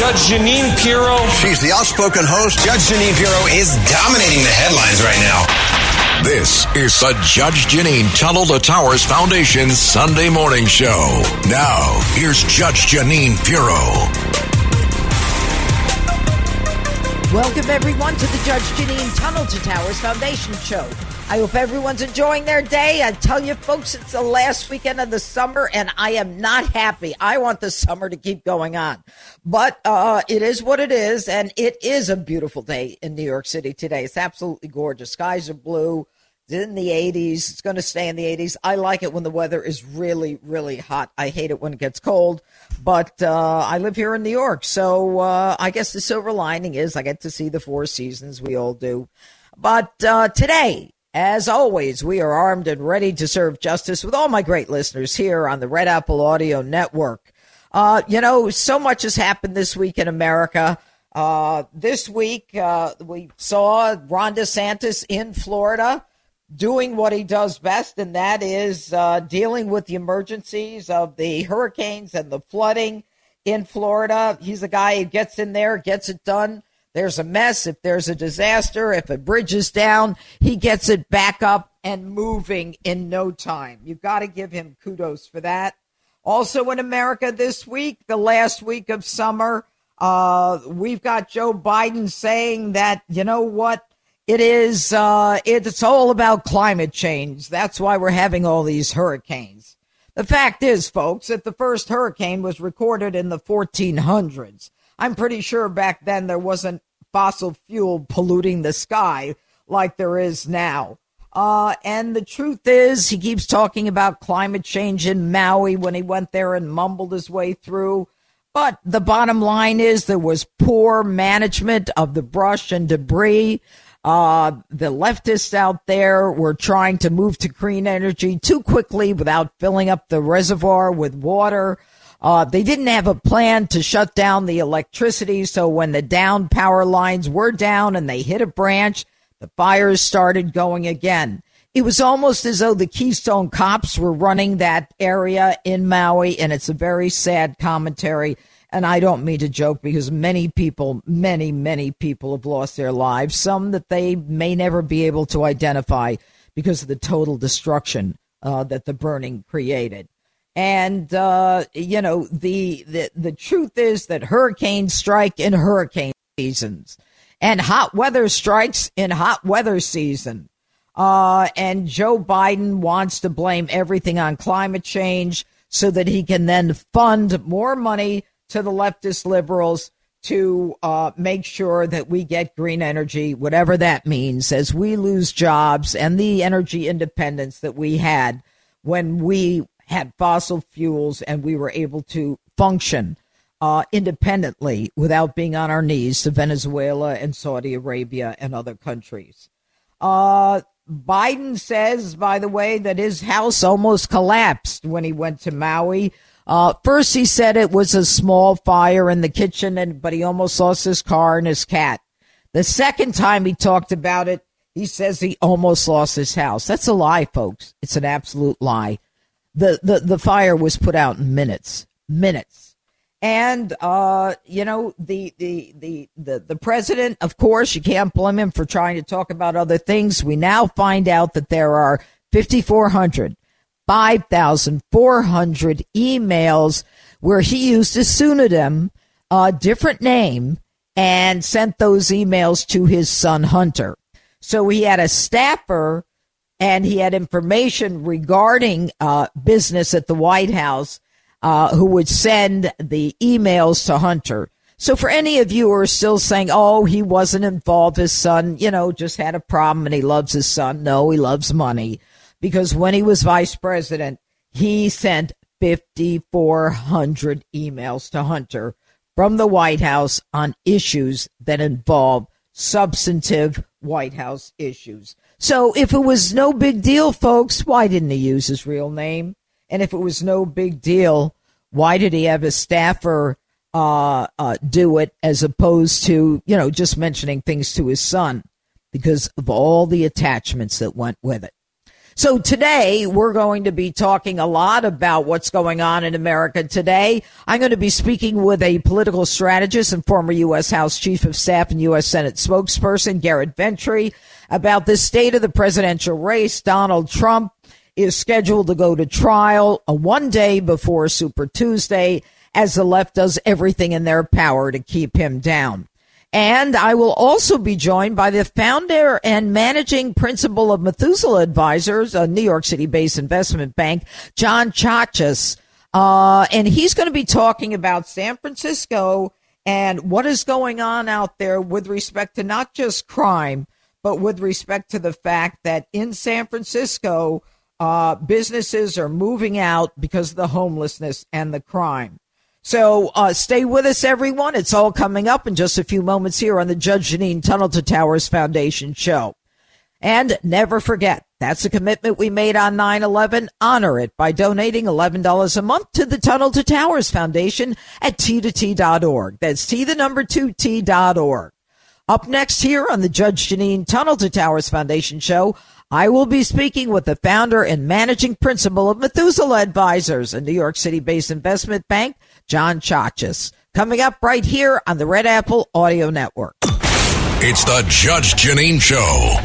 Judge Jeanine Pirro. She's the outspoken host. Judge Jeanine Pirro is dominating the headlines right now. This is the Judge Jeanine Tunnel to Towers Foundation Sunday Morning Show. Now, here's Judge Jeanine Pirro. Welcome, everyone, to the Judge Jeanine Tunnel to Towers Foundation Show. I hope everyone's enjoying their day. I tell you, folks, it's the last weekend of the summer, and I am not happy. I want the summer to keep going on. But uh, it is what it is, and it is a beautiful day in New York City today. It's absolutely gorgeous. Skies are blue. It's in the 80s. It's going to stay in the 80s. I like it when the weather is really, really hot. I hate it when it gets cold, but uh, I live here in New York. So uh, I guess the silver lining is I get to see the four seasons. We all do. But uh, today, as always, we are armed and ready to serve justice with all my great listeners here on the Red Apple Audio Network. Uh, you know, so much has happened this week in America. Uh, this week, uh, we saw Ron DeSantis in Florida doing what he does best, and that is uh, dealing with the emergencies of the hurricanes and the flooding in Florida. He's a guy who gets in there, gets it done there's a mess, if there's a disaster, if a bridge is down, he gets it back up and moving in no time. You've got to give him kudos for that. Also in America this week, the last week of summer, uh, we've got Joe Biden saying that, you know what? It is, uh, it's all about climate change. That's why we're having all these hurricanes. The fact is, folks, that the first hurricane was recorded in the 1400s. I'm pretty sure back then there wasn't fossil fuel polluting the sky like there is now. Uh, and the truth is, he keeps talking about climate change in Maui when he went there and mumbled his way through. But the bottom line is there was poor management of the brush and debris. Uh, the leftists out there were trying to move to green energy too quickly without filling up the reservoir with water. Uh, they didn't have a plan to shut down the electricity. So when the down power lines were down and they hit a branch, the fires started going again. It was almost as though the Keystone cops were running that area in Maui. And it's a very sad commentary. And I don't mean to joke because many people, many, many people have lost their lives, some that they may never be able to identify because of the total destruction uh, that the burning created. And uh, you know the, the the truth is that hurricanes strike in hurricane seasons, and hot weather strikes in hot weather season. Uh, and Joe Biden wants to blame everything on climate change so that he can then fund more money to the leftist liberals to uh, make sure that we get green energy, whatever that means, as we lose jobs and the energy independence that we had when we had fossil fuels and we were able to function uh, independently without being on our knees to Venezuela and Saudi Arabia and other countries. Uh, Biden says, by the way, that his house almost collapsed when he went to Maui. Uh, first, he said it was a small fire in the kitchen, and but he almost lost his car and his cat. The second time he talked about it, he says he almost lost his house. That's a lie, folks. It's an absolute lie the, the, the fire was put out in minutes, minutes. And, uh, you know, the, the, the, the, the president, of course, you can't blame him for trying to talk about other things. We now find out that there are 5,400, 5,400 emails where he used a pseudonym, a different name, and sent those emails to his son Hunter. So he had a staffer and he had information regarding uh, business at the White House uh, who would send the emails to Hunter. So for any of you who are still saying, oh, he wasn't involved, his son, you know, just had a problem and he loves his son. No, he loves money because when he was vice president, he sent 5,400 emails to Hunter from the White House on issues that involve substantive White House issues. So if it was no big deal, folks, why didn't he use his real name? And if it was no big deal, why did he have a staffer uh, uh, do it as opposed to, you know, just mentioning things to his son? Because of all the attachments that went with it. So today we're going to be talking a lot about what's going on in America today. I'm going to be speaking with a political strategist and former U.S. House Chief of Staff and U.S. Senate spokesperson, Garrett Ventry, about the state of the presidential race. Donald Trump is scheduled to go to trial a one day before Super Tuesday as the left does everything in their power to keep him down. And I will also be joined by the founder and managing principal of Methuselah Advisors, a New York City based investment bank, John Chachas. Uh, and he's going to be talking about San Francisco and what is going on out there with respect to not just crime, but with respect to the fact that in San Francisco, uh, businesses are moving out because of the homelessness and the crime. So uh, stay with us, everyone. It's all coming up in just a few moments here on the Judge Jeanine Tunnel to Towers Foundation show. And never forget, that's a commitment we made on 9-11. Honor it by donating $11 a month to the Tunnel to Towers Foundation at t2t.org. That's t the number two t.org. Up next here on the Judge Jeanine Tunnel to Towers Foundation show, I will be speaking with the founder and managing principal of Methuselah Advisors, a New York City based investment bank, John Chachas. Coming up right here on the Red Apple Audio Network. It's the Judge Jeanine Show.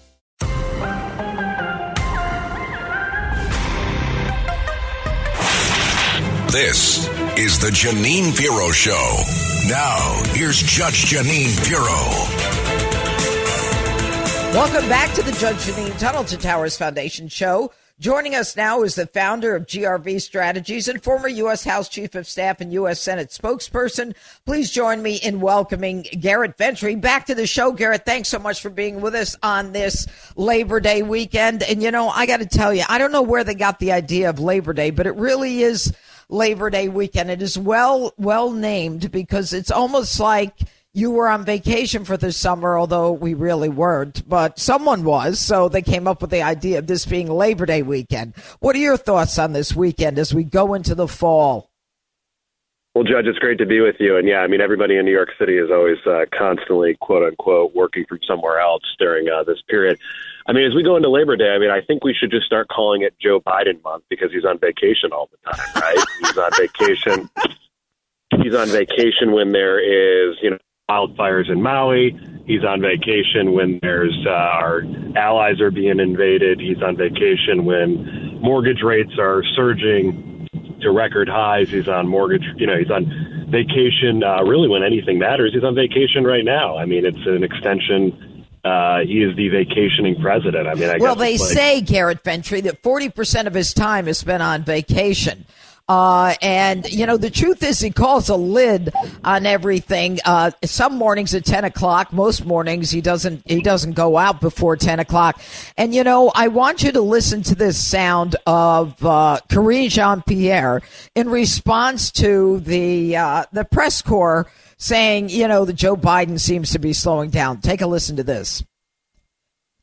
This is the Jeanine Pirro Show. Now, here's Judge Jeanine Pirro. Welcome back to the Judge Jeanine Tunnel to Towers Foundation show. Joining us now is the founder of GRV Strategies and former U.S. House Chief of Staff and U.S. Senate spokesperson. Please join me in welcoming Garrett Ventry back to the show. Garrett, thanks so much for being with us on this Labor Day weekend. And you know, I got to tell you, I don't know where they got the idea of Labor Day, but it really is Labor Day weekend. It is well, well named because it's almost like you were on vacation for the summer, although we really weren't, but someone was. So they came up with the idea of this being Labor Day weekend. What are your thoughts on this weekend as we go into the fall? Well, Judge, it's great to be with you. And yeah, I mean, everybody in New York City is always uh, constantly, quote unquote, working from somewhere else during uh, this period. I mean, as we go into Labor Day, I mean, I think we should just start calling it Joe Biden month because he's on vacation all the time, right? he's on vacation. He's on vacation when there is, you know, wildfires in Maui. He's on vacation when there's uh, our allies are being invaded. He's on vacation when mortgage rates are surging to record highs. He's on mortgage, you know, he's on vacation uh, really when anything matters. He's on vacation right now. I mean, it's an extension. Uh, he is the vacationing president. I mean, I well, they like, say Garrett Ventry that forty percent of his time is spent on vacation. Uh, and you know, the truth is, he calls a lid on everything. Uh, some mornings at ten o'clock, most mornings he doesn't. He doesn't go out before ten o'clock. And you know, I want you to listen to this sound of uh, Karine Jean Pierre in response to the uh, the press corps saying, you know, that Joe Biden seems to be slowing down. Take a listen to this.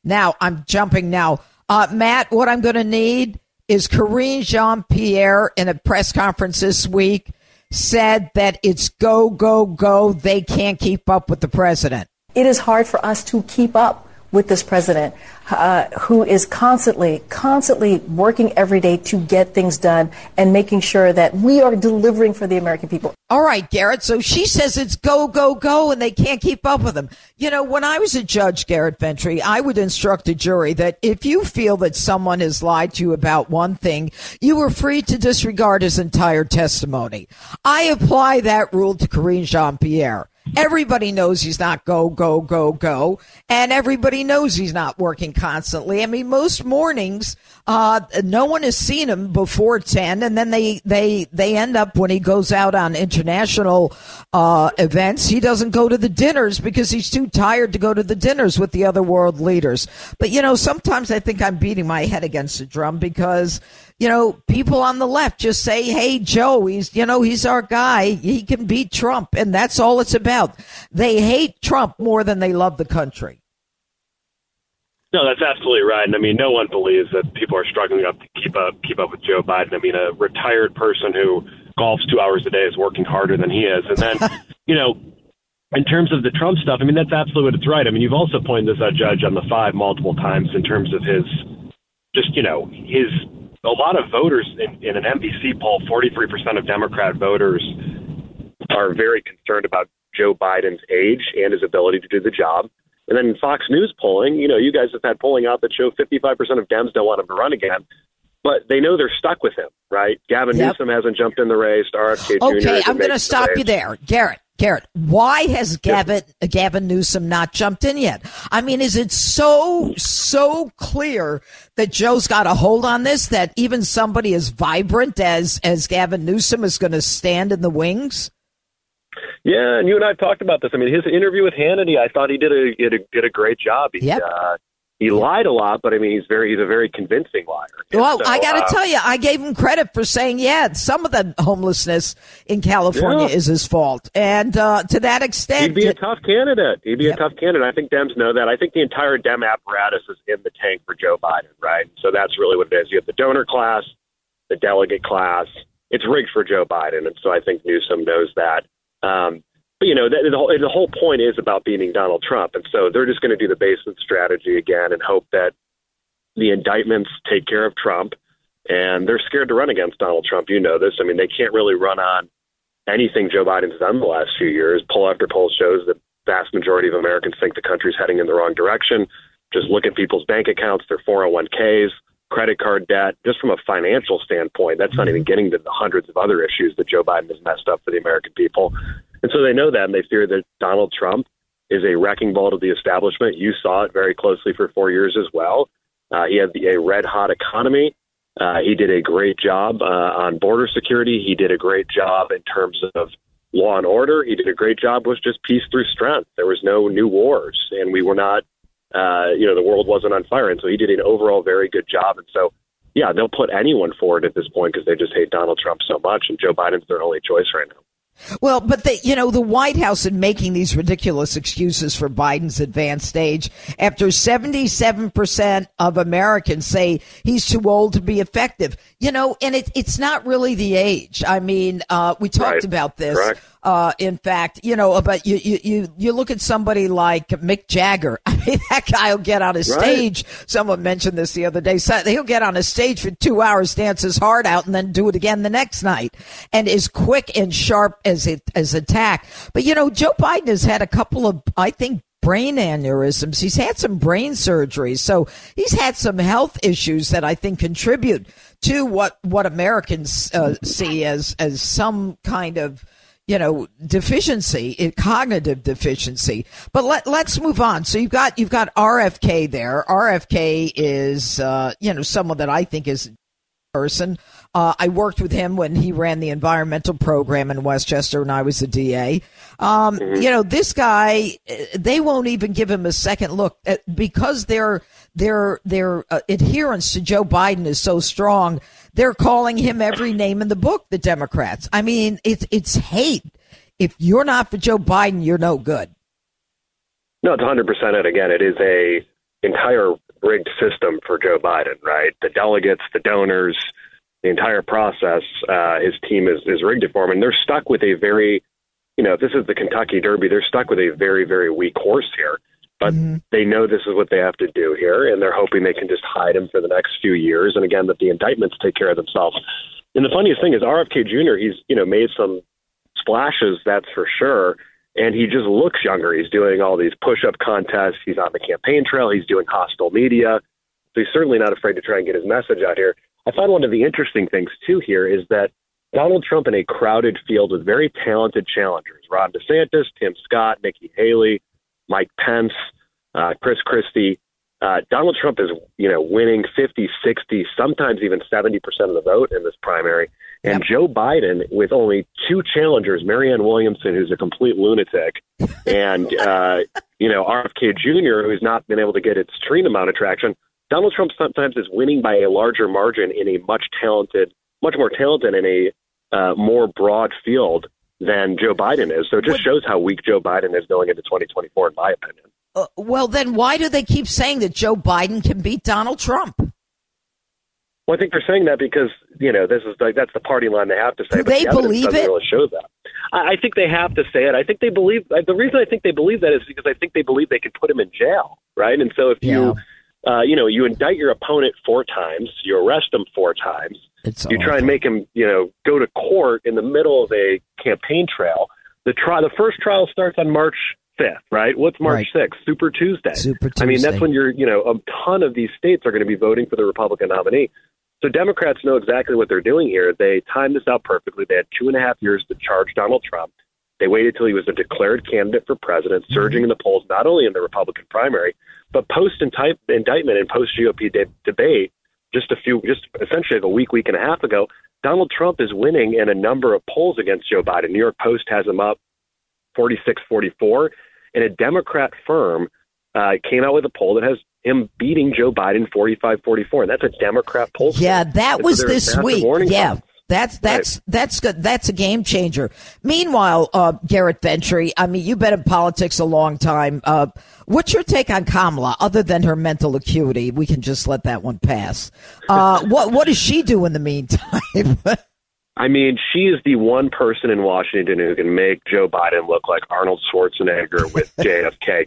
Now I'm jumping now, uh, Matt. What I'm going to need is Karine Jean Pierre in a press conference this week said that it's go, go, go. They can't keep up with the president. It is hard for us to keep up with this president uh, who is constantly, constantly working every day to get things done and making sure that we are delivering for the American people. All right, Garrett. So she says it's go, go, go, and they can't keep up with him. You know, when I was a judge, Garrett Ventry, I would instruct a jury that if you feel that someone has lied to you about one thing, you are free to disregard his entire testimony. I apply that rule to Karine Jean Pierre. Everybody knows he's not go, go, go, go. And everybody knows he's not working constantly. I mean, most mornings, uh, no one has seen him before 10. And then they, they, they end up when he goes out on international, uh, events, he doesn't go to the dinners because he's too tired to go to the dinners with the other world leaders. But, you know, sometimes I think I'm beating my head against the drum because, you know, people on the left just say, Hey, Joe, he's, you know, he's our guy. He can beat Trump. And that's all it's about. They hate Trump more than they love the country. No, that's absolutely right. And I mean, no one believes that people are struggling up to keep up keep up with Joe Biden. I mean, a retired person who golfs two hours a day is working harder than he is. And then, you know, in terms of the Trump stuff, I mean, that's absolutely what it's right. I mean, you've also pointed this out, Judge, on the five multiple times in terms of his just, you know, his a lot of voters in, in an NBC poll, 43% of Democrat voters are very concerned about Joe Biden's age and his ability to do the job. And then Fox News polling, you know, you guys have had polling out that show 55% of Dems don't want him to run again, but they know they're stuck with him, right? Gavin yep. Newsom hasn't jumped in the race. RFK okay, Jr. Okay, I'm going to stop you there, Garrett. Garrett, why has Gavin. Gavin Newsom not jumped in yet? I mean, is it so so clear that Joe's got a hold on this that even somebody as vibrant as as Gavin Newsom is going to stand in the wings? Yeah, and you and I have talked about this. I mean, his interview with Hannity, I thought he did a did a, did a great job. He, yep. Uh, he lied a lot, but I mean, he's very he's a very convincing liar. well, so, I got to uh, tell you, I gave him credit for saying, yeah, some of the homelessness in California yeah. is his fault, and uh, to that extent, he'd be a tough candidate. He'd be yep. a tough candidate. I think Dems know that. I think the entire Dem apparatus is in the tank for Joe Biden, right? So that's really what it is. You have the donor class, the delegate class. It's rigged for Joe Biden, and so I think Newsom knows that. Um, you know, the, the, whole, the whole point is about beating Donald Trump, and so they're just going to do the basement strategy again and hope that the indictments take care of Trump. And they're scared to run against Donald Trump. You know this. I mean, they can't really run on anything Joe Biden's done the last few years. Poll after poll shows that vast majority of Americans think the country's heading in the wrong direction. Just look at people's bank accounts, their 401ks, credit card debt. Just from a financial standpoint, that's not even getting to the hundreds of other issues that Joe Biden has messed up for the American people. And so they know that, and they fear that Donald Trump is a wrecking ball to the establishment. You saw it very closely for four years as well. Uh, he had a red hot economy. Uh, he did a great job uh, on border security. He did a great job in terms of law and order. He did a great job with just peace through strength. There was no new wars, and we were not, uh, you know, the world wasn't on fire. And so he did an overall very good job. And so, yeah, they'll put anyone forward at this point because they just hate Donald Trump so much, and Joe Biden's their only choice right now. Well, but the, you know, the White House in making these ridiculous excuses for Biden's advanced age after 77% of Americans say he's too old to be effective, you know, and it, it's not really the age. I mean, uh, we talked right. about this. Correct. Uh, in fact, you know, but you, you, you, you look at somebody like Mick Jagger. I mean, that guy will get on a stage. Someone mentioned this the other day. So he'll get on a stage for two hours, dance his heart out, and then do it again the next night, and is quick and sharp as it as attack. But you know, Joe Biden has had a couple of, I think, brain aneurysms. He's had some brain surgery. So he's had some health issues that I think contribute to what, what Americans uh, see as, as some kind of you know, deficiency, cognitive deficiency. But let, let's move on. So you've got, you've got RFK there. RFK is, uh, you know, someone that I think is a person. Uh, I worked with him when he ran the environmental program in Westchester when I was a DA. Um, mm-hmm. You know, this guy, they won't even give him a second look uh, because their their their uh, adherence to Joe Biden is so strong. They're calling him every name in the book. The Democrats. I mean, it's it's hate. If you're not for Joe Biden, you're no good. No, it's 100 percent it. Again, it is a entire rigged system for Joe Biden. Right, the delegates, the donors, the entire process. Uh, his team is is rigged it for him, and they're stuck with a very, you know, if this is the Kentucky Derby, they're stuck with a very very weak horse here. But mm-hmm. they know this is what they have to do here, and they're hoping they can just hide him for the next few years. And again, that the indictments take care of themselves. And the funniest thing is RFK Jr. He's you know made some splashes, that's for sure. And he just looks younger. He's doing all these push-up contests. He's on the campaign trail. He's doing hostile media. So he's certainly not afraid to try and get his message out here. I find one of the interesting things too here is that Donald Trump in a crowded field with very talented challengers: Ron DeSantis, Tim Scott, Nikki Haley, Mike Pence, uh, Chris Christie. Uh, Donald Trump is, you know, winning 50, 60, sometimes even 70% of the vote in this primary. And yep. Joe Biden, with only two challengers, Marianne Williamson, who's a complete lunatic, and, uh, you know, RFK Jr., who's not been able to get its extreme amount of traction, Donald Trump sometimes is winning by a larger margin in a much talented, much more talented in a uh, more broad field than Joe Biden is. So it just what? shows how weak Joe Biden is going into 2024, in my opinion. Uh, well, then why do they keep saying that Joe Biden can beat Donald Trump? Well, I think they're saying that because you know this is like that's the party line they have to say. Do they the believe it? Really show that. I, I think they have to say it. I think they believe. The reason I think they believe that is because I think they believe they can put him in jail, right? And so if yeah. you uh, you know, you indict your opponent four times, you arrest him four times, it's you try and make him, you know, go to court in the middle of a campaign trail. The trial, the first trial starts on March fifth, right? What's March sixth? Right. Super Tuesday. Super Tuesday. I mean, that's when you're, you know, a ton of these states are going to be voting for the Republican nominee. So Democrats know exactly what they're doing here. They timed this out perfectly. They had two and a half years to charge Donald Trump. They waited till he was a declared candidate for president, surging mm-hmm. in the polls not only in the Republican primary, but post indictment and post GOP de- debate, just a few, just essentially a week, week and a half ago, Donald Trump is winning in a number of polls against Joe Biden. New York Post has him up 46 44. And a Democrat firm uh, came out with a poll that has him beating Joe Biden 45 44. And that's a Democrat poll. Yeah, that was this week. Yeah. That's that's right. that's good. That's a game changer. Meanwhile, uh, Garrett Ventry, I mean, you've been in politics a long time. Uh, what's your take on Kamala, other than her mental acuity? We can just let that one pass. Uh, what what does she do in the meantime? I mean, she is the one person in Washington who can make Joe Biden look like Arnold Schwarzenegger with JFK.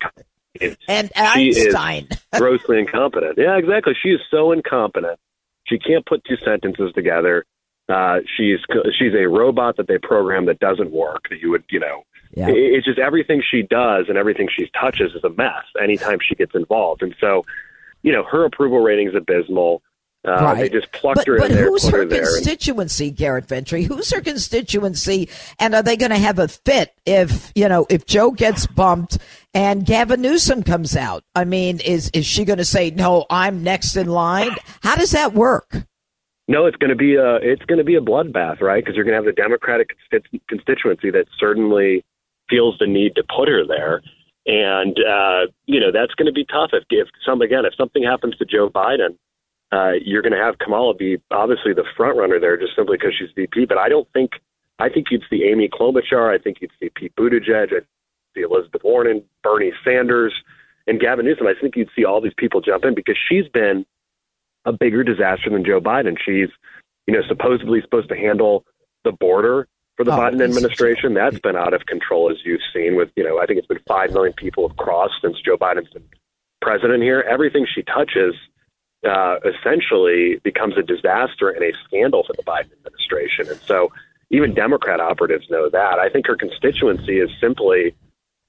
and Einstein. grossly incompetent. Yeah, exactly. She is so incompetent. She can't put two sentences together. Uh, she's she's a robot that they program that doesn't work. That you would you know. Yeah. It's just everything she does and everything she touches is a mess. Anytime she gets involved, and so, you know, her approval rating is abysmal. Uh, right. They just plucked but, her but in there. who's her, her constituency, and... Garrett Ventry? Who's her constituency? And are they going to have a fit if you know if Joe gets bumped and Gavin Newsom comes out? I mean, is is she going to say no? I'm next in line. How does that work? No, it's going to be a it's going to be a bloodbath, right? Because you're going to have the Democratic constituency that certainly feels the need to put her there, and uh, you know that's going to be tough. If, if some again, if something happens to Joe Biden, uh, you're going to have Kamala be obviously the front runner there, just simply because she's VP. But I don't think I think you'd see Amy Klobuchar. I think you'd see Pete Buttigieg. I'd see Elizabeth Warren, Bernie Sanders, and Gavin Newsom. I think you'd see all these people jump in because she's been a bigger disaster than Joe Biden. She's, you know, supposedly supposed to handle the border for the oh, Biden administration. That's been out of control, as you've seen. With you know, I think it's been five million people have crossed since Joe Biden's been president here. Everything she touches uh, essentially becomes a disaster and a scandal for the Biden administration. And so, even Democrat operatives know that. I think her constituency is simply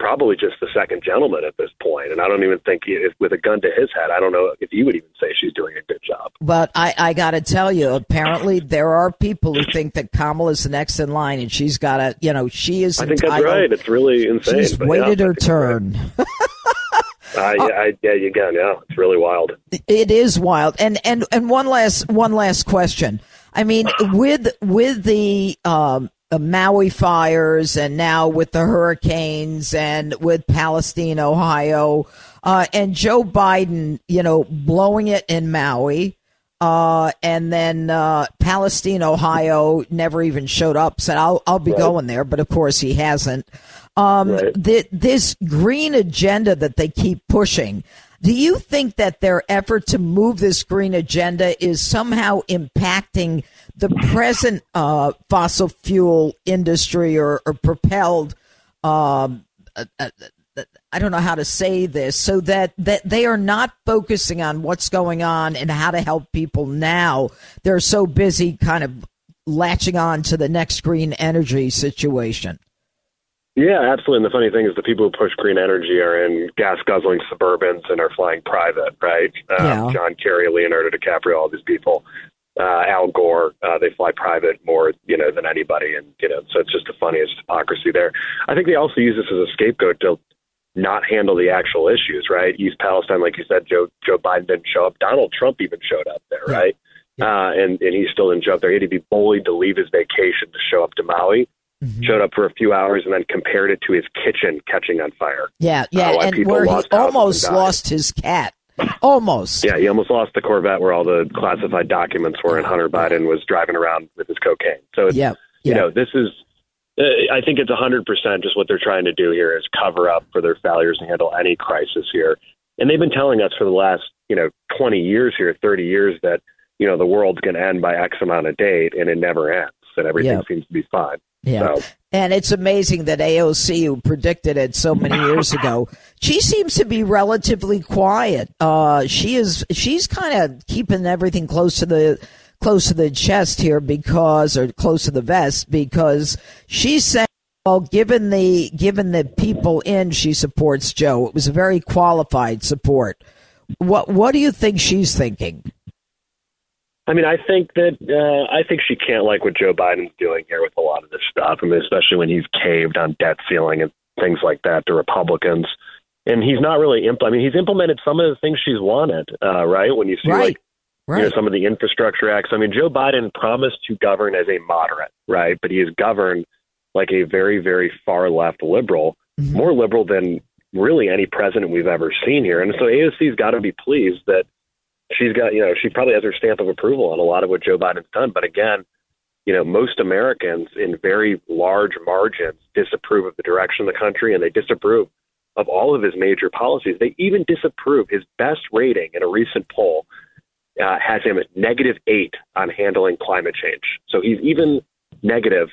probably just the second gentleman at this point. And I don't even think, he, if, with a gun to his head, I don't know if he would even say she's doing a good job. But I, I got to tell you, apparently there are people who think that Kamala's the next in line, and she's got to, you know, she is. I think that's right. It's really insane. She's waited yeah, her turn. uh, I, yeah, again, yeah, it's really wild. It is wild. And and and one last one last question. I mean, with with the um, the Maui fires and now with the hurricanes and with Palestine, Ohio, uh, and Joe Biden, you know, blowing it in Maui. Uh, and then uh, Palestine, Ohio, never even showed up. Said I'll I'll be right. going there, but of course he hasn't. Um, right. th- this green agenda that they keep pushing. Do you think that their effort to move this green agenda is somehow impacting the present uh, fossil fuel industry or, or propelled. Um, uh, uh, I don't know how to say this, so that, that they are not focusing on what's going on and how to help people now. They're so busy kind of latching on to the next green energy situation. Yeah, absolutely. And the funny thing is, the people who push green energy are in gas guzzling Suburbans and are flying private, right? Uh, yeah. John Kerry, Leonardo DiCaprio, all these people. uh, Al Gore. Uh, they fly private more, you know, than anybody, and you know, so it's just the funniest hypocrisy there. I think they also use this as a scapegoat to not handle the actual issues, right? East Palestine, like you said, Joe Joe Biden didn't show up. Donald Trump even showed up there, Yeah. right? Yeah. Uh, and and he still didn't show up there. He had to be bullied to leave his vacation to show up to Maui. Mm-hmm. Showed up for a few hours and then compared it to his kitchen catching on fire. Yeah, yeah, Uh, and where he almost lost his cat. Almost. Yeah, he almost lost the Corvette where all the classified documents were, and Hunter Biden was driving around with his cocaine. So it's, Yeah. you know, this is. Uh, I think it's 100% just what they're trying to do here is cover up for their failures to handle any crisis here. And they've been telling us for the last, you know, 20 years here, 30 years that, you know, the world's going to end by X amount of date, and it never ends, and everything Yeah. seems to be fine. Yeah. So, And it's amazing that AOC, who predicted it so many years ago, she seems to be relatively quiet. Uh, she is, she's kind of keeping everything close to the, close to the chest here because, or close to the vest because she's saying, well, given the, given the people in she supports Joe, it was a very qualified support. What, what do you think she's thinking? I mean, I think that uh, I think she can't like what Joe Biden's doing here with a lot of this stuff. I mean, especially when he's caved on debt ceiling and things like that to Republicans, and he's not really. Impl- I mean, he's implemented some of the things she's wanted, uh, right? When you see Right. like you know, some of the infrastructure acts. I mean, Joe Biden promised to govern as a moderate, right? But he has governed like a very, very far left liberal, Mm-hmm. more liberal than really any president we've ever seen here. And so AOC's got to be pleased that she's got, you know, she probably has her stamp of approval on a lot of what Joe Biden's done. But again, you know, most Americans in very large margins disapprove of the direction of the country and they disapprove of all of his major policies. They even disapprove his best rating in a recent poll uh, has him at negative eight on handling climate change. So he's even negative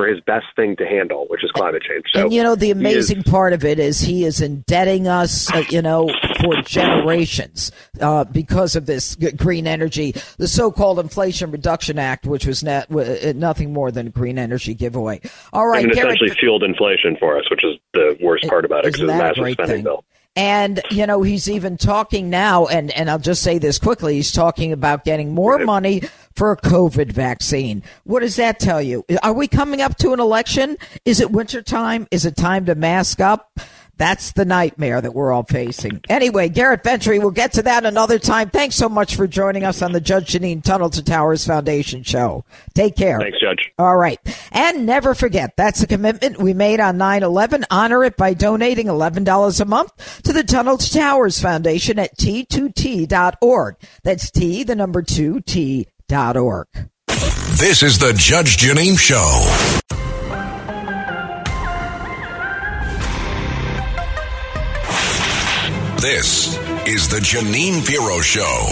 for his best thing to handle, which is climate change. So and you know the he is- amazing part of it is he is indebting us, uh, you know, for generations uh, because of this g- green energy, the so-called Inflation Reduction Act, which was net, w- uh, nothing more than a green energy giveaway. All right, and it Garrett, essentially fueled inflation for us, which is the worst part about it because it's a massive spending thing? bill. And you know he's even talking now, and and I'll just say this quickly. He's talking about getting more money for a COVID vaccine. What does that tell you? Are we coming up to an election? Is it wintertime? Is it time to mask up? That's the nightmare that we're all facing. Anyway, Garrett Ventry, we'll get to that another time. Thanks so much for joining us on the Judge Jeanine Tunnel to Towers Foundation show. Take care. Thanks, Judge. All right. And never forget, that's a commitment we made on 9-11. Honor it by donating $11 a month to the Tunnel to Towers Foundation at t2t.org. That's T, the number two, T dot org. This is the Judge Jeanine Show. This is the Jeanine Pirro Show.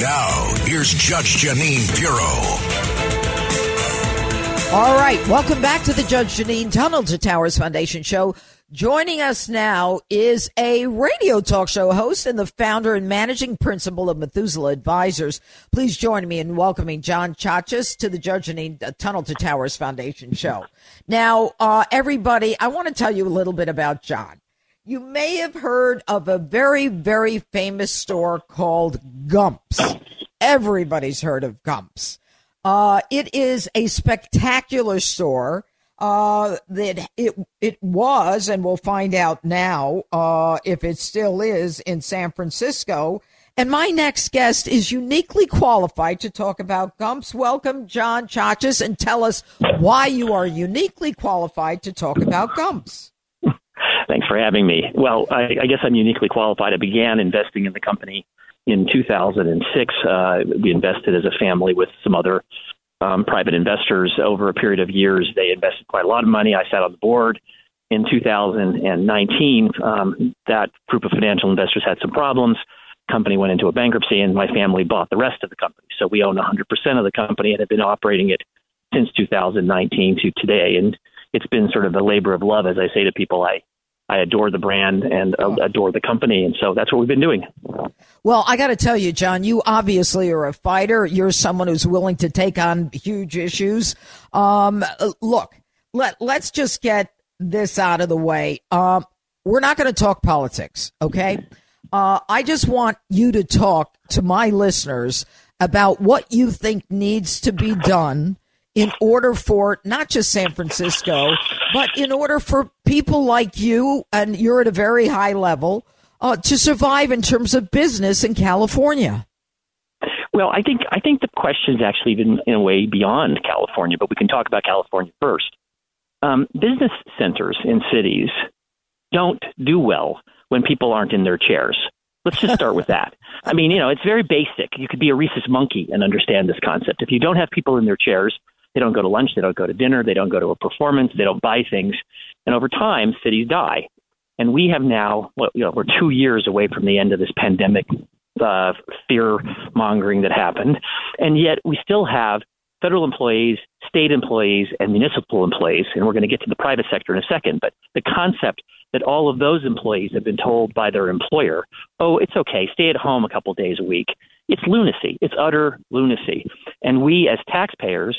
Now, here's Judge Jeanine Pirro. All right. Welcome back to the Judge Jeanine Tunnel to Towers Foundation show. Joining us now is a radio talk show host and the founder and managing principal of Methuselah Advisors. Please join me in welcoming John Chachas to the Judge Jeanine uh, Tunnel to Towers Foundation show. Now, uh, everybody, I want to tell you a little bit about John. You may have heard of a very, very famous store called Gumps. Everybody's heard of Gumps. Uh, it is a spectacular store. Uh, that it it was, and we'll find out now uh, if it still is in San Francisco. And my next guest is uniquely qualified to talk about Gumps. Welcome, John Chachas, and tell us why you are uniquely qualified to talk about Gumps. Thanks for having me. Well, I, I guess I'm uniquely qualified. I began investing in the company in 2006. Uh, we invested as a family with some other um, private investors over a period of years. They invested quite a lot of money. I sat on the board. In 2019, um, that group of financial investors had some problems. Company went into a bankruptcy, and my family bought the rest of the company. So we own 100% of the company and have been operating it since 2019 to today. And it's been sort of a labor of love, as I say to people. I I adore the brand and uh, adore the company, and so that's what we've been doing. Well, I got to tell you, John, you obviously are a fighter. You're someone who's willing to take on huge issues. Um, look, let let's just get this out of the way. Um, we're not going to talk politics, okay? Uh, I just want you to talk to my listeners about what you think needs to be done in order for not just San Francisco, but in order for people like you, and you're at a very high level, uh, to survive in terms of business in California? Well, I think I think the question is actually in a way beyond California, but we can talk about California first. Um, business centers in cities don't do well when people aren't in their chairs. Let's just start with that. I mean, you know, it's very basic. You could be a rhesus monkey and understand this concept. If you don't have people in their chairs, they don't go to lunch, they don't go to dinner, they don't go to a performance, they don't buy things, and over time, cities die. And we have now, well, you know, we're two years away from the end of this pandemic uh, fear mongering that happened, and yet we still have federal employees, state employees, and municipal employees. And we're going to get to the private sector in a second. But the concept that all of those employees have been told by their employer, oh, it's okay, stay at home a couple days a week, it's lunacy. It's utter lunacy. And we, as taxpayers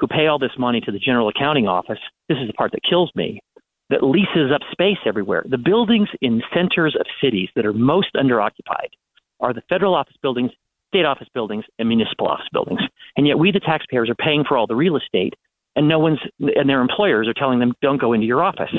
who pay all this money to the General Accounting Office, this is the part that kills me, that leases up space everywhere. The buildings in centers of cities that are most underoccupied are the federal office buildings, state office buildings, and municipal office buildings. And yet we, the taxpayers, are paying for all the real estate, and no one's, and their employers are telling them, don't go into your office.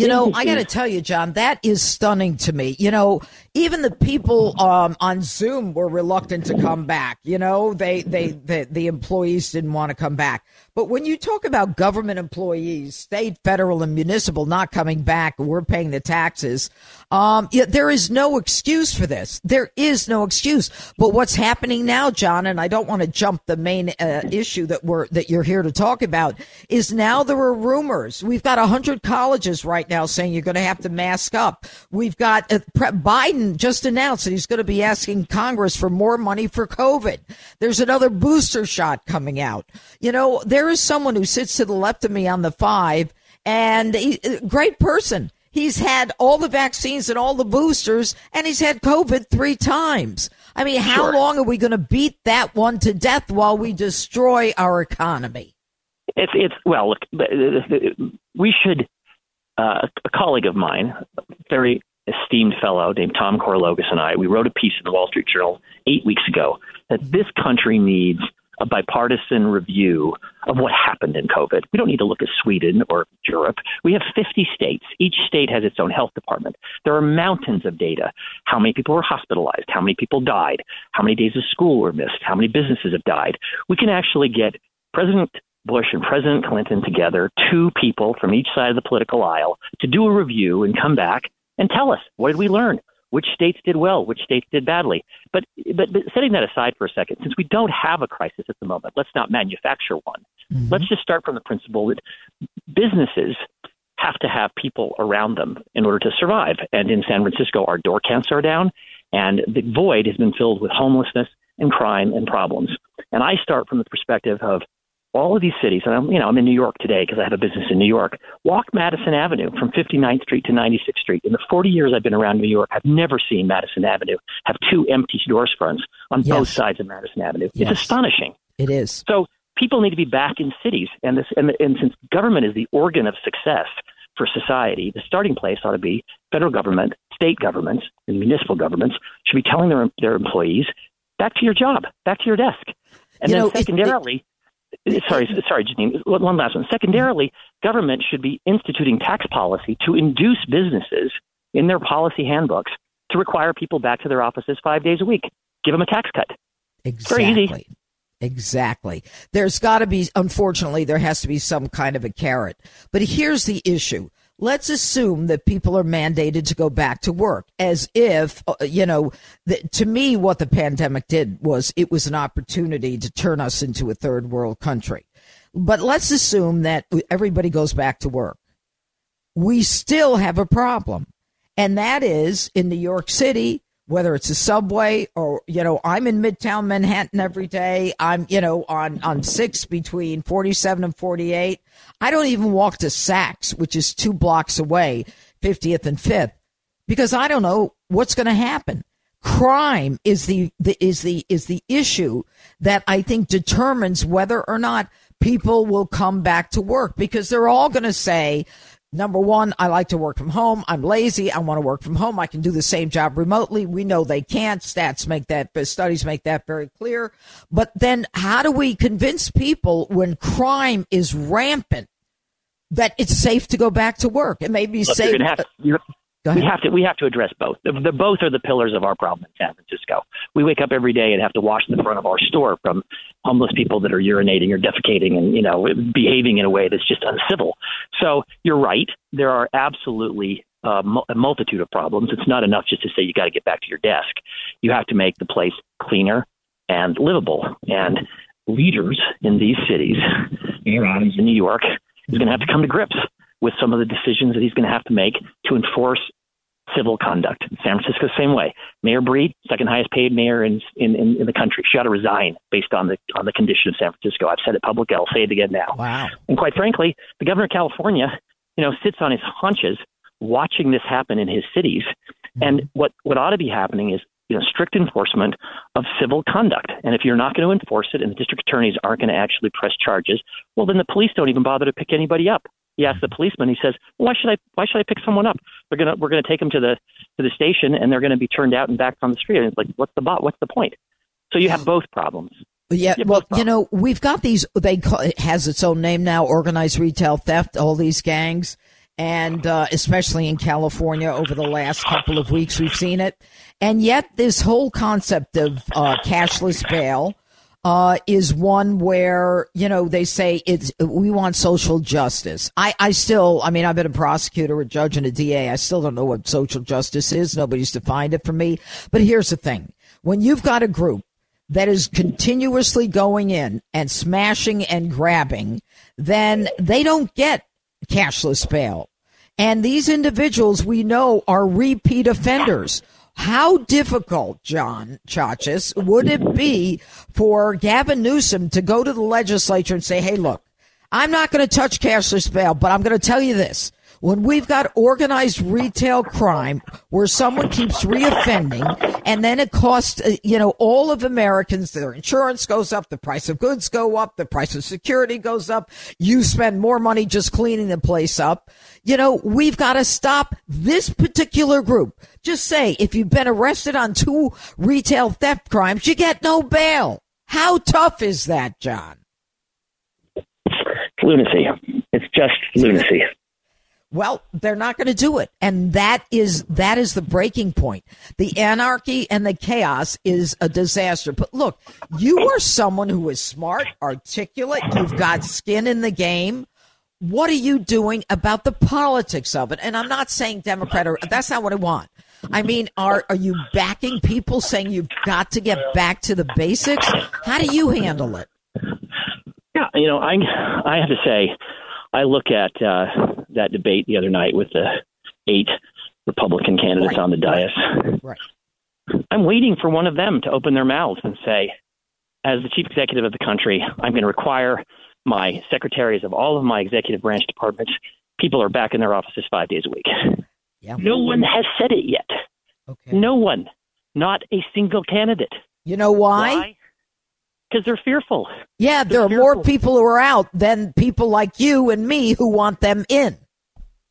You know, I got to tell you, John, that is stunning to me. You know, even the people um, on Zoom were reluctant to come back. You know, they, they, they, the employees didn't want to come back. But when you talk about government employees, state, federal, and municipal not coming back, we're paying the taxes. Um, there is no excuse for this. There is no excuse. But what's happening now, John, and I don't want to jump the main uh, issue that we're that you're here to talk about, is now there are rumors. We've got hundred colleges right now saying you're going to have to mask up. We've got uh, Biden just announced that he's going to be asking Congress for more money for COVID. There's another booster shot coming out. You know, there is someone who sits to the left of me on the five, and he, uh, great person He's had all the vaccines and all the boosters, and he's had COVID three times. I mean, how sure. long are we going to beat that one to death while we destroy our economy? It's it's well, look, we should. Uh, a colleague of mine, very esteemed fellow named Tom Korologos, and I, we wrote a piece in the Wall Street Journal eight weeks ago that this country needs a bipartisan review of what happened in COVID. We don't need to look at Sweden or Europe. We have 50 states. Each state has its own health department. There are mountains of data. How many people were hospitalized? How many people died? How many days of school were missed? How many businesses have died? We can actually get President Bush and President Clinton together, two people from each side of the political aisle, to do a review and come back and tell us what did we learn? Which states did well, which states did badly. But, but, but setting that aside for a second, since we don't have a crisis at the moment, let's not manufacture one. Mm-hmm. Let's just start from the principle that businesses have to have people around them in order to survive. And in San Francisco, our door counts are down, and the void has been filled with homelessness and crime and problems. And I start from the perspective of all of these cities, and I'm, you know, I'm in New York today because I have a business in New York. Walk Madison Avenue from 59th Street to 96th Street. In the 40 years I've been around New York, I've never seen Madison Avenue have two empty storefronts on yes. both sides of Madison Avenue. Yes. It's astonishing. It is. So people need to be back in cities, and this, and, and since government is the organ of success for society, the starting place ought to be federal government, state governments, and municipal governments should be telling their their employees, back to your job, back to your desk. And you then know, secondarily, it, sorry, sorry, Jeanine. One last one. Secondarily, government should be instituting tax policy to induce businesses in their policy handbooks to require people back to their offices five days a week. Give them a tax cut. Exactly. Exactly. There's got to be, unfortunately, there has to be some kind of a carrot. But here's the issue let's assume that people are mandated to go back to work as if, uh, you know, the, to me, what the pandemic did was it was an opportunity to turn us into a third world country. But let's assume that everybody goes back to work. We still have a problem. And that is in New York City, whether it's a subway or you know i'm in midtown manhattan every day. I'm you know on on six between 47 and 48 i don't even walk to saks which is two blocks away 50th and 5th because i don't know what's going to happen. Crime is the, the is the is the issue that i think determines whether or not people will come back to work because they're all going to say Number one, I like to work from home. I'm lazy. I want to work from home. I can do the same job remotely. We know they can't. Stats make that, studies make that very clear. But then how do we convince people when crime is rampant that it's safe to go back to work? It may be Look, safe. Have, we have to we have to address both. The, the, both are the pillars of our problem in San Francisco. We wake up every day and have to wash the front of our store from homeless people that are urinating or defecating and you know behaving in a way that's just uncivil. So you're right. There are absolutely uh, a multitude of problems. It's not enough just to say you got to get back to your desk. You have to make the place cleaner and livable. And leaders in these cities, in New York, is going to have to come to grips with some of the decisions that he's going to have to make to enforce civil conduct. San Francisco, same way. Mayor Breed, second highest paid mayor in, in, in the country. She ought to resign based on the on the condition of San Francisco. I've said it publicly. I'll say it again now. Wow. And quite frankly, the governor of California, you know, sits on his haunches watching this happen in his cities. Mm-hmm. And what, what ought to be happening is you know, strict enforcement of civil conduct. And if you're not going to enforce it and the district attorneys aren't going to actually press charges, well, then the police don't even bother to pick anybody up. He asks the policeman. He says, "Why should I? Why should I pick someone up? We're gonna we're gonna take them to the to the station, and they're going to be turned out and back on the street." And it's like, what's the bot? What's the point? So you have both problems. Yeah, well, you know, we've got these. They call, it has its own name now: organized retail theft. All these gangs, and uh, especially in California, over the last couple of weeks, we've seen it. And yet, this whole concept of uh, cashless bail uh, is one where you know they say it's we want social justice. I I still I mean I've been a prosecutor, a judge, and a DA. I still don't know what social justice is. Nobody's defined it for me. But here's the thing: when you've got a group that is continuously going in and smashing and grabbing, then they don't get cashless bail. And these individuals we know are repeat offenders. How difficult, John Chachas, would it be for Gavin Newsom to go to the legislature and say, hey, look, I'm not going to touch cashless bail, but I'm going to tell you this when we've got organized retail crime where someone keeps reoffending and then it costs, uh, you know, all of Americans, their insurance goes up, the price of goods go up, the price of security goes up. You spend more money just cleaning the place up. You know, we've got to stop this particular group. Just say if you've been arrested on two retail theft crimes, you get no bail. How tough is that, John? It's lunacy. It's just lunacy. Well, they're not going to do it. And that is, that is the breaking point. The anarchy and the chaos is a disaster. But look, you are someone who is smart, articulate. You've got skin in the game. What are you doing about the politics of it? And I'm not saying Democrat or that's not what I want. I mean, are, are you backing people saying you've got to get back to the basics? How do you handle it? Yeah, you know, I, I have to say, I look at uh, that debate the other night with the eight Republican candidates right. on the dais. Right. I'm waiting for one of them to open their mouths and say, as the chief executive of the country, I'm going to require my secretaries of all of my executive branch departments, people are back in their offices five days a week. Yeah. No one has said it yet. Okay. No one. Not a single candidate. You know why? because they're fearful. Yeah, they're there are fearful. more people who are out than people like you and me who want them in.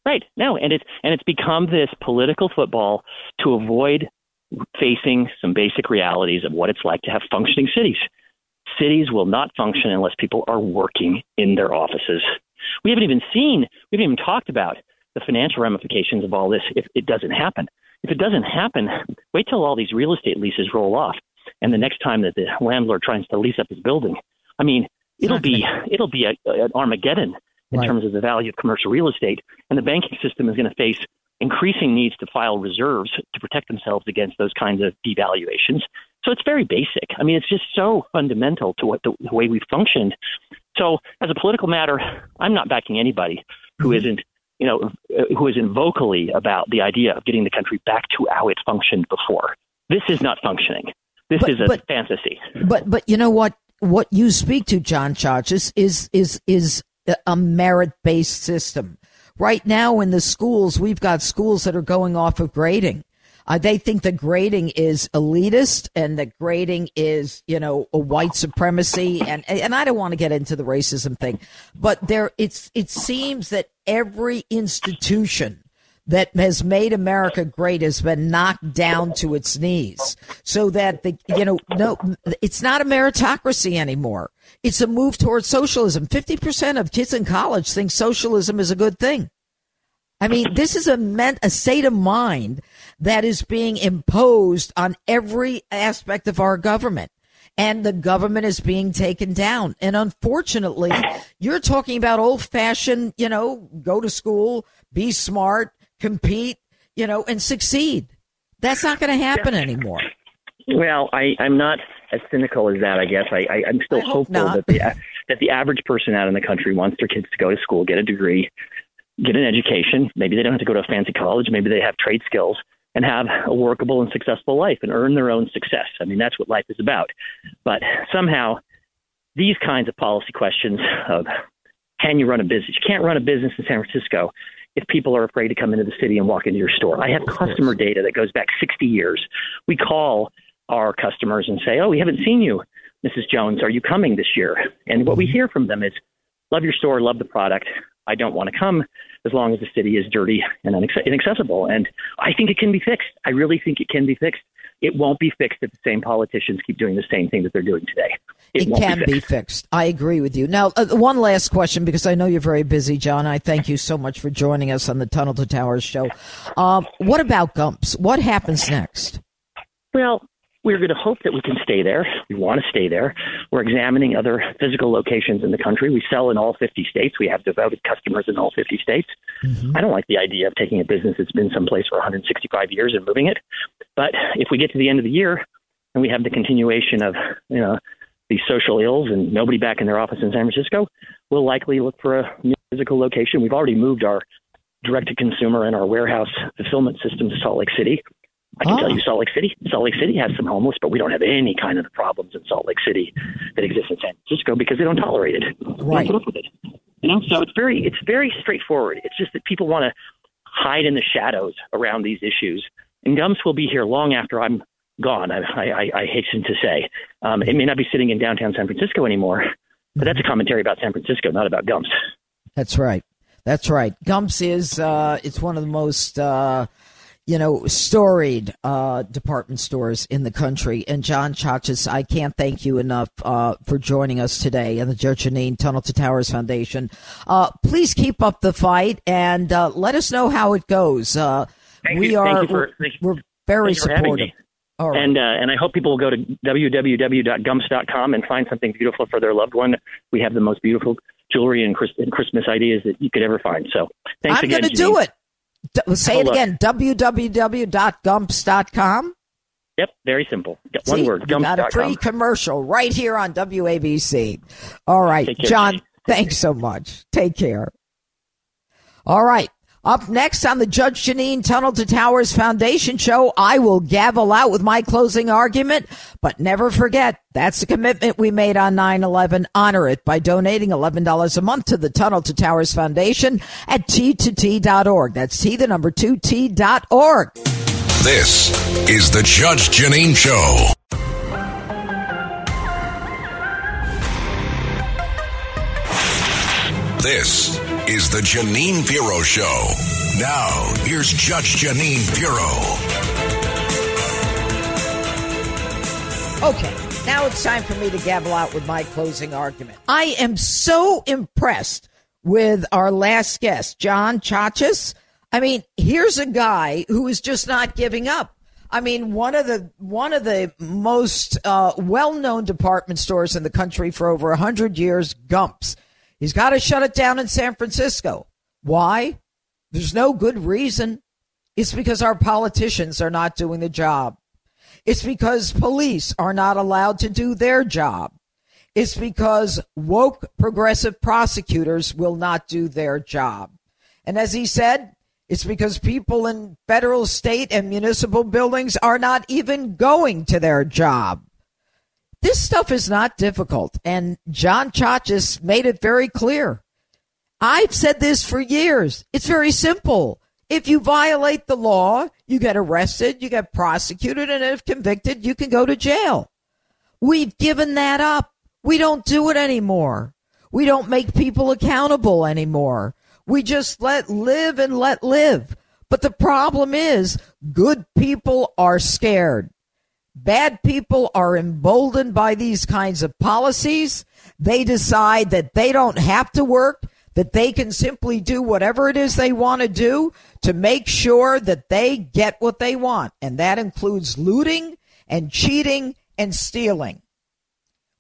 Right. No, and it's and it's become this political football to avoid facing some basic realities of what it's like to have functioning cities. Cities will not function unless people are working in their offices. We haven't even seen, we haven't even talked about the financial ramifications of all this if it doesn't happen. If it doesn't happen, wait till all these real estate leases roll off and the next time that the landlord tries to lease up his building, I mean, it'll be it'll be a, an Armageddon in right. terms of the value of commercial real estate, and the banking system is going to face increasing needs to file reserves to protect themselves against those kinds of devaluations. So it's very basic. I mean, it's just so fundamental to what the, the way we've functioned. So, as a political matter, I'm not backing anybody who mm-hmm. isn't you know, who isn't vocally about the idea of getting the country back to how it functioned before. This is not functioning. This but, is a but, fantasy. But but you know what? What you speak to, John Chachas, is is is a merit based system. Right now in the schools, we've got schools that are going off of grading. Uh, they think the grading is elitist and the grading is, you know, a white supremacy. And, and I don't want to get into the racism thing, but there, it's, it seems that every institution that has made America great has been knocked down to its knees so that the, you know, no, it's not a meritocracy anymore. It's a move towards socialism. 50% of kids in college think socialism is a good thing. I mean, this is a a state of mind that is being imposed on every aspect of our government. And the government is being taken down. And unfortunately, you're talking about old fashioned, you know, go to school, be smart, compete, you know, and succeed. That's not going to happen anymore. Well, I, I'm not as cynical as that. I guess I, I I'm still I hopeful not. that the that the average person out in the country wants their kids to go to school, get a degree, get an education. Maybe they don't have to go to a fancy college. Maybe they have trade skills and have a workable and successful life and earn their own success. I mean, that's what life is about. But somehow, these kinds of policy questions of can you run a business? You can't run a business in San Francisco if people are afraid to come into the city and walk into your store. I have customer data that goes back 60 years. We call our customers and say, "Oh, we haven't seen you, Mrs. Jones. Are you coming this year?" And what we mm-hmm. hear from them is, "Love your store, love the product. I don't want to come as long as the city is dirty and inaccessible." And I think it can be fixed. I really think it can be fixed. It won't be fixed if the same politicians keep doing the same thing that they're doing today. It, won't can be fixed. I agree with you. Now, uh, one last question because I know you're very busy, John. I thank you so much for joining us on the Tunnel to Towers show. Um, what about Gumps? What happens next? Well, we're going to hope that we can stay there. We want to stay there. We're examining other physical locations in the country. We sell in all 50 states. We have devoted customers in all 50 states. Mm-hmm. I don't like the idea of taking a business that's been someplace for 165 years and moving it. But if we get to the end of the year and we have the continuation of, you know, these social ills and nobody back in their office in San Francisco, we'll likely look for a new physical location. We've already moved our direct to consumer and our warehouse fulfillment system to Salt Lake City. I can Ah. tell you Salt Lake City. Salt Lake City has some homeless, but we don't have any kind of the problems in Salt Lake City that exist in San Francisco because they don't tolerate it. They don't Right. put up with it. You know, so it's very it's very straightforward. It's just that people want to hide in the shadows around these issues. And Gumps will be here long after I'm gone. I, I, I hasten to say, um, it may not be sitting in downtown San Francisco anymore, but that's a commentary about San Francisco, not about Gumps. That's right. That's right. Gumps is uh, it's one of the most uh, you know storied uh, department stores in the country. And John Chachas, I can't thank you enough uh, for joining us today and the Judge Jeanine Tunnel to Towers Foundation. Uh, please keep up the fight and uh, let us know how it goes. Uh, we you. Are for- we're, we're very thank you for having supportive. me. All right. And uh, and I hope people will go to www.gumps.com and find something beautiful for their loved one. We have the most beautiful jewelry and, Christmas ideas that you could ever find. So thanks I'm again. going to do it. D- say it again. www.gumps.com. Yep, very simple. Got One See, word. you got a free commercial right here on WABC. All right. John, thanks so much. Take care. All right. Up next on the Judge Jeanine Tunnel to Towers Foundation show, I will gavel out with my closing argument, but never forget that's the commitment we made on 9-11. Honor it by donating $11 a month to the Tunnel to Towers Foundation at T2T.org. That's T the number two T dot org. This is the Judge Jeanine Show. This is the Jeanine Pirro Show. Now, here's Judge Jeanine Pirro. Okay, now it's time for me to gavel out with my closing argument. I am so impressed with our last guest, John Chachas. I mean, here's a guy who is just not giving up. I mean, one of the one of the most uh, well-known department stores in the country for over hundred years, Gumps. He's got to shut it down in San Francisco. Why? There's no good reason. It's because our politicians are not doing the job. It's because police are not allowed to do their job. It's because woke progressive prosecutors will not do their job. And as he said, it's because people in federal, state, and municipal buildings are not even going to their job. This stuff is not difficult. And John Chachas made it very clear. I've said this for years. It's very simple. If you violate the law, you get arrested, you get prosecuted, and if convicted, you can go to jail. We've given that up. We don't do it anymore. We don't make people accountable anymore. We just let live and let live. But the problem is good people are scared. Bad people are emboldened by these kinds of policies. They decide that they don't have to work, that they can simply do whatever it is they want to do to make sure that they get what they want. And that includes looting and cheating and stealing.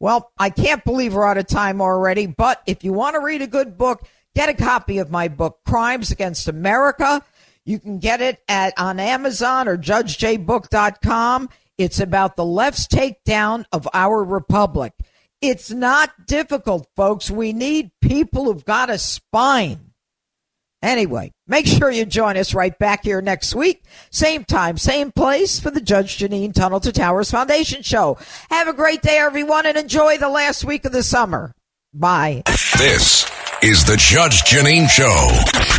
Well, I can't believe we're out of time already, but if you want to read a good book, get a copy of my book, Crimes Against America. You can get it at on Amazon or judgejbook.com. It's about the left's takedown of our republic. It's not difficult, folks. We need people who've got a spine. Anyway, make sure you join us right back here next week. Same time, same place for the Judge Jeanine Tunnel to Towers Foundation Show. Have a great day, everyone, and enjoy the last week of the summer. Bye. This is the Judge Jeanine Show.